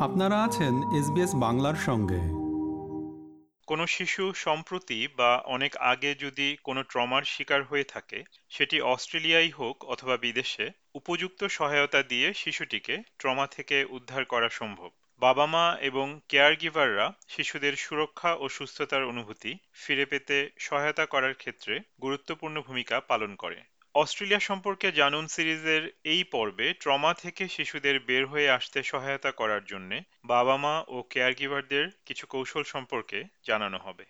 আপনারা আছেন এসবিএস বাংলার সঙ্গে। কোনো শিশু সম্প্রতি বা অনেক আগে যদি কোনো ট্রমার শিকার হয়ে থাকে, সেটি অস্ট্রেলিয়াই হোক অথবা বিদেশে, উপযুক্ত সহায়তা দিয়ে শিশুটিকে ট্রমা থেকে উদ্ধার করা সম্ভব। বাবা মা এবং কেয়ার গিভাররা শিশুদের সুরক্ষা ও সুস্থতার অনুভূতি ফিরে পেতে সহায়তা করার ক্ষেত্রে গুরুত্বপূর্ণ ভূমিকা পালন করে। অস্ট্রেলিয়া সম্পর্কে জানুন সিরিজের এই পর্বে ট্রমা থেকে শিশুদের বের হয়ে আসতে সহায়তা করার জন্য বাবা মা ও কেয়ারগিভারদের কিছু কৌশল সম্পর্কে জানানো হবে।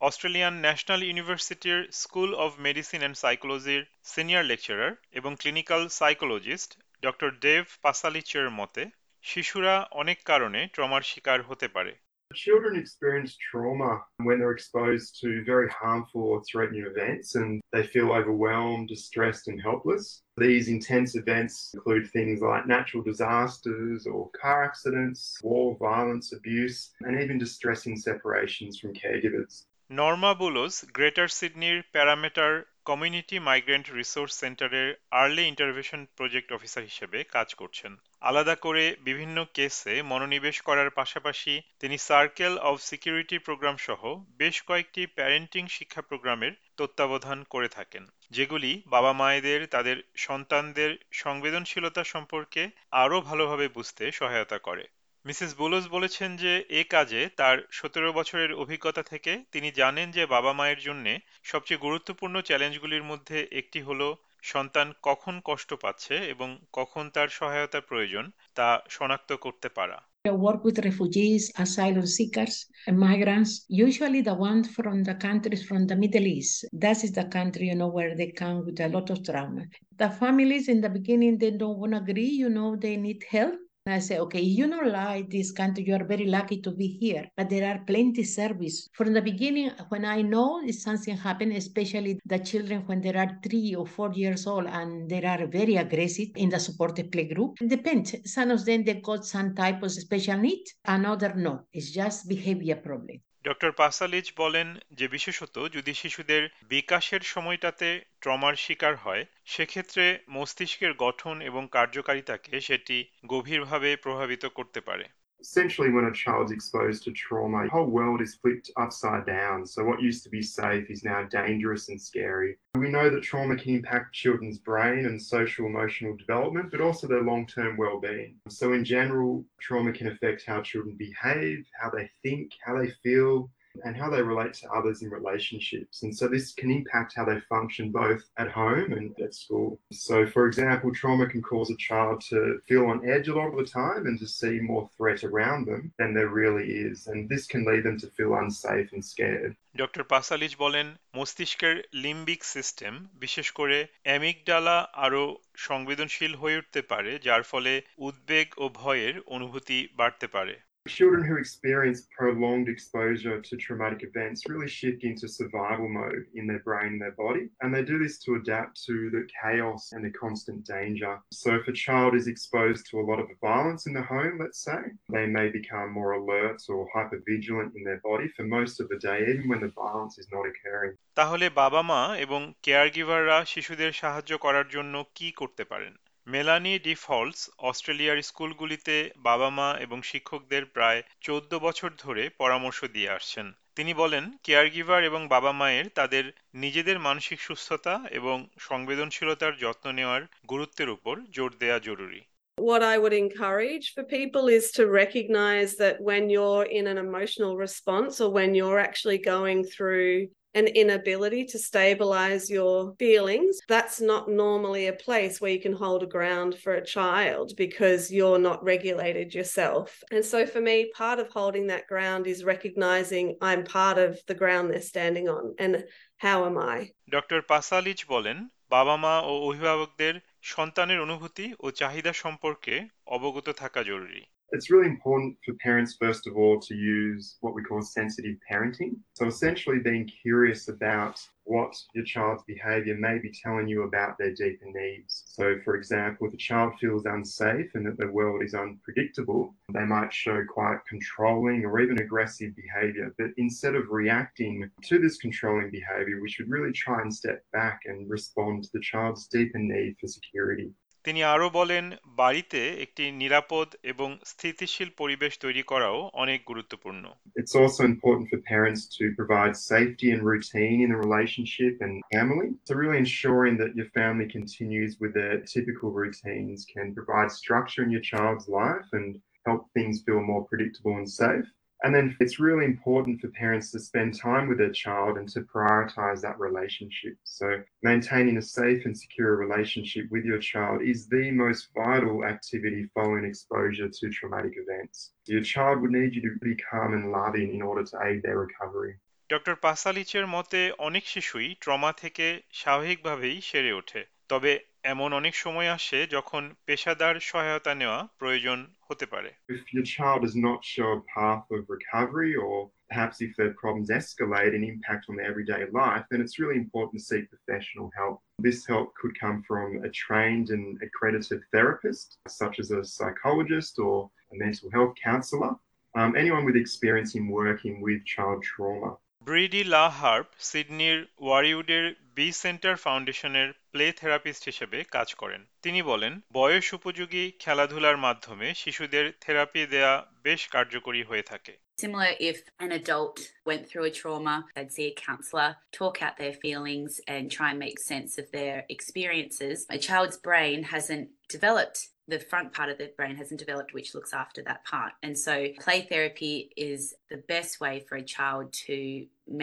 অস্ট্রেলিয়ান ন্যাশনাল ইউনিভার্সিটির স্কুল অব মেডিসিন অ্যান্ড সাইকোলজির সিনিয়র লেকচারার এবং ক্লিনিক্যাল সাইকোলজিস্ট ডক্টর ডেভ পাসালিচের মতে, শিশুরা অনেক কারণে ট্রমার শিকার হতে পারে। Children experience trauma when they're exposed to very harmful or threatening events and they feel overwhelmed, distressed, and helpless. These intense events include things like natural disasters or car accidents, war, violence, abuse, and even distressing separations from caregivers. Norma Bulos greater সিডনির Parramatta community migrant resource সেন্টারের early intervention project officer হিসেবে কাজ করছেন। আলাদা করে বিভিন্ন কেসে মনোনিবেশ করার পাশাপাশি তিনি সার্কেল অব সিকিউরিটি প্রোগ্রাম সহ বেশ কয়েকটি প্যারেন্টিং শিক্ষা প্রোগ্রামের তত্ত্বাবধান করে থাকেন, যেগুলি বাবা মায়েদের, তাদের সন্তানদের সংবেদনশীলতা সম্পর্কে আরও ভালোভাবে বুঝতে সহায়তা করে। মিসেস বুলোস বলেছেন যে এ কাজে তার সতেরো বছরের অভিজ্ঞতা থেকে তিনি জানেন যে বাবা মায়ের জন্য সবচেয়ে গুরুত্বপূর্ণ চ্যালেঞ্জগুলির মধ্যে একটি হল সন্তান কখন কষ্ট পাচ্ছে এবং কখন তার সহায়তার প্রয়োজন তা শনাক্ত করতে পারা work with refugees, asylum seekers, and migrants, usually the ones from the countries from the Middle East. That is the country, you know, where they come with a lot of trauma. The families in the beginning, they don't want to agree, you know, they need help. I say, okay, you know, like this country, you are very lucky to be here, but there are plenty service. From the beginning, when I know something happened, especially the children when they are three or four years old and they are very aggressive in the supported play group, it depends. Some of them they got some type of special need, another no. It's just behavior problem. Doctor Pasalich বলেন যে বিশেষত যদি শিশুদের বিকাশের সময়টাতে ট্রমার শিকার হয়, সেক্ষেত্রে মস্তিষ্কের গঠন এবং কার্যকারিতাকে সেটি গভীরভাবে প্রভাবিত করতে পারে। Essentially when a child's exposed to trauma, the whole world is flipped upside down. So what used to be safe is now dangerous and scary. We know that trauma can impact children's brain and social emotional development, but also their long-term well-being. So in general, trauma can affect how children behave, how they think, how they feel, and how they relate to others in relationships. And so this can impact how they function both at home and at school. So, for example, trauma can cause a child to feel on edge a lot of the time and to see more threat around them than there really is. And this can lead them to feel unsafe and scared. Doctor Pasalich বলেন মস্তিষ্কের limbic system বিশেষ করে amygdala আরও সংবেদনশীল হয়ে উঠতে পারে যার ফলে উদ্বেগ ও ভয়ের অনুভূতি বাড়তে পারে Children who experience prolonged exposure to traumatic events really shift into survival mode in their brain and their body, and they do this to adapt to the chaos and the constant danger. So, if a child is exposed to a lot of violence in the home, let's say, they may become more alert or hypervigilant in their body for most of the day, even when the violence is not occurring. তাহলে বাবা মা এবং কেয়ারগিভাররা শিশুদের সাহায্য করার জন্য কি করতে পারেন মেলানি ডিফল্টস অস্ট্রেলিয়ার স্কুলগুলিতে বাবা মা এবং শিক্ষকদের প্রায় চোদ্দ বছর ধরে পরামর্শ দিয়ে আসছেন। তিনি বলেন, কেয়ারগিভার এবং বাবা মায়ের তাদের নিজেদের মানসিক সুস্থতা এবং সংবেদনশীলতার যত্ন নেওয়ার গুরুত্বের উপর জোর দেয়া জরুরি। What I would encourage for people is to recognize that when you're in an emotional response or when you're actually going through an inability to stabilize your feelings, that's not normally a place where you can hold a ground for a child because you're not regulated yourself. And so for me, part of holding that ground is recognizing I'm part of the ground they're standing on and how am I? Doctor Pasalich বলেন বাবা মা ও অভিভাবকদের সন্তানের অনুভূতি ও চাহিদা সম্পর্কে অবগত থাকা জরুরি it's really important for parents, first of all, to use what we call sensitive parenting. So, essentially, being curious about what your child's behavior may be telling you about their deeper needs. So, for example, if a child feels unsafe and that the world is unpredictable, they might show quite controlling or even aggressive behavior. But instead of reacting to this controlling behavior, we should really try and step back and respond to the child's deeper need for security. তিনি আরও বলেন বাড়িতে একটি নিরাপদ এবং স্থিতিশীল পরিবেশ তৈরি করাও অনেক গুরুত্বপূর্ণ It's also important for parents to provide safety and routine in the relationship and family. So really ensuring that your family continues with their typical routines can provide structure in your child's life and help things feel more predictable and safe. And then it's really important for parents to spend time with their child and to prioritize that relationship. So, maintaining a safe and secure relationship with your child is the most vital activity following exposure to traumatic events. Your child would need you to be calm and loving in order to aid their recovery. Doctor পাসালিচের মতে অনেক শিশুই trauma থেকে স্বাভাবিকভাবেই সেরে ওঠে তবে এমন অনেক সময় আসে যখন পেশাদার সহায়তা নেওয়া প্রয়োজন হতে পারে If your child does not show a path of recovery or perhaps if their problems escalate and impact on their everyday life, then it's really important to seek professional help. This help could come from a trained and accredited therapist, such as a psychologist or a mental health counsellor, um, anyone with experience in working with child trauma. Bridie La Harpe সিডনির ওয়ারিউডের B centre ফাউন্ডেশনের play therapist হিসেবে কাজ করেন তিনি বলেন বয়স উপযোগী খেলাধুলার মাধ্যমে শিশুদের থেরাপি দেয়া বেশ কার্যকরী হয়ে থাকে Similar if an adult went through a trauma, they'd see a counsellor, talk out their feelings, and try and make sense of their experiences. A child's brain hasn't developed the front part of the brain hasn't developed, which looks after that part. And so, play therapy is the best way for a child to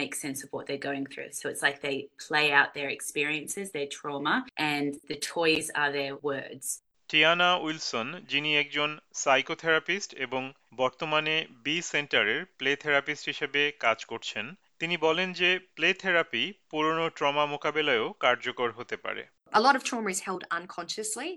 make sense of what they're going through. So, it's like they play out their experiences, their trauma, and the toys are their words. Tiana Wilson যিনি একজন psychotherapist এবং বর্তমানে B সেন্টারের play therapist হিসেবে কাজ করছেন তিনি বলেন যে প্লে থেরাপি পুরনো ট্রমা মোকাবেলায়ও কার্যকর হতে পারে A lot of trauma is held unconsciously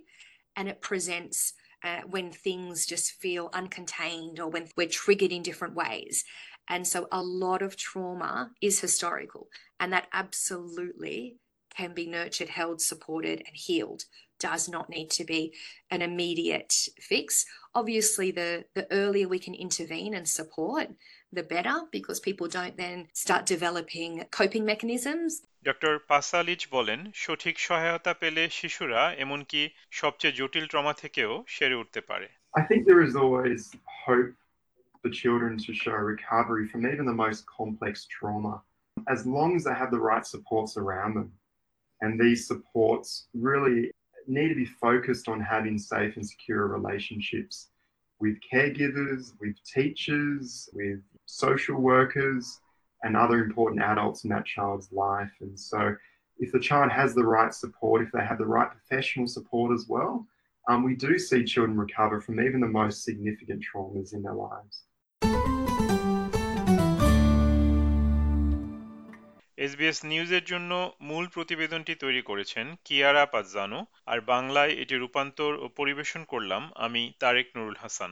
and it presents uh, when things just feel uncontained or when we're triggered in different ways. And so a lot of trauma is historical, and that absolutely can be nurtured, held, supported, and healed. Does not need to be an immediate fix. Obviously, the, the earlier we can intervene and support, the better, because people don't then start developing coping mechanisms doctor Pasalich বলেন সঠিক সহায়তা পেলে শিশুরা এমনকি সবচেয়ে জটিল trauma থেকেও সেরে উঠতে পারে I think there is always hope for children to show recovery from even the most complex trauma as long as they have the right supports around them. And these supports really need to be focused on having safe and secure relationships with caregivers, with teachers, with social workers, and other important adults in that child's life. And so, if the child has the right support, if they have the right professional support as well, um, we do see children recover from even the most significant traumas in their lives. SBS নিউজের জন্য মূল প্রতিবেদনটি তৈরি করেছেন কিয়ারা পাজ্জানো আর বাংলায় এটি রূপান্তর ও পরিবেশন করলাম আমি তারেক নুরুল হাসান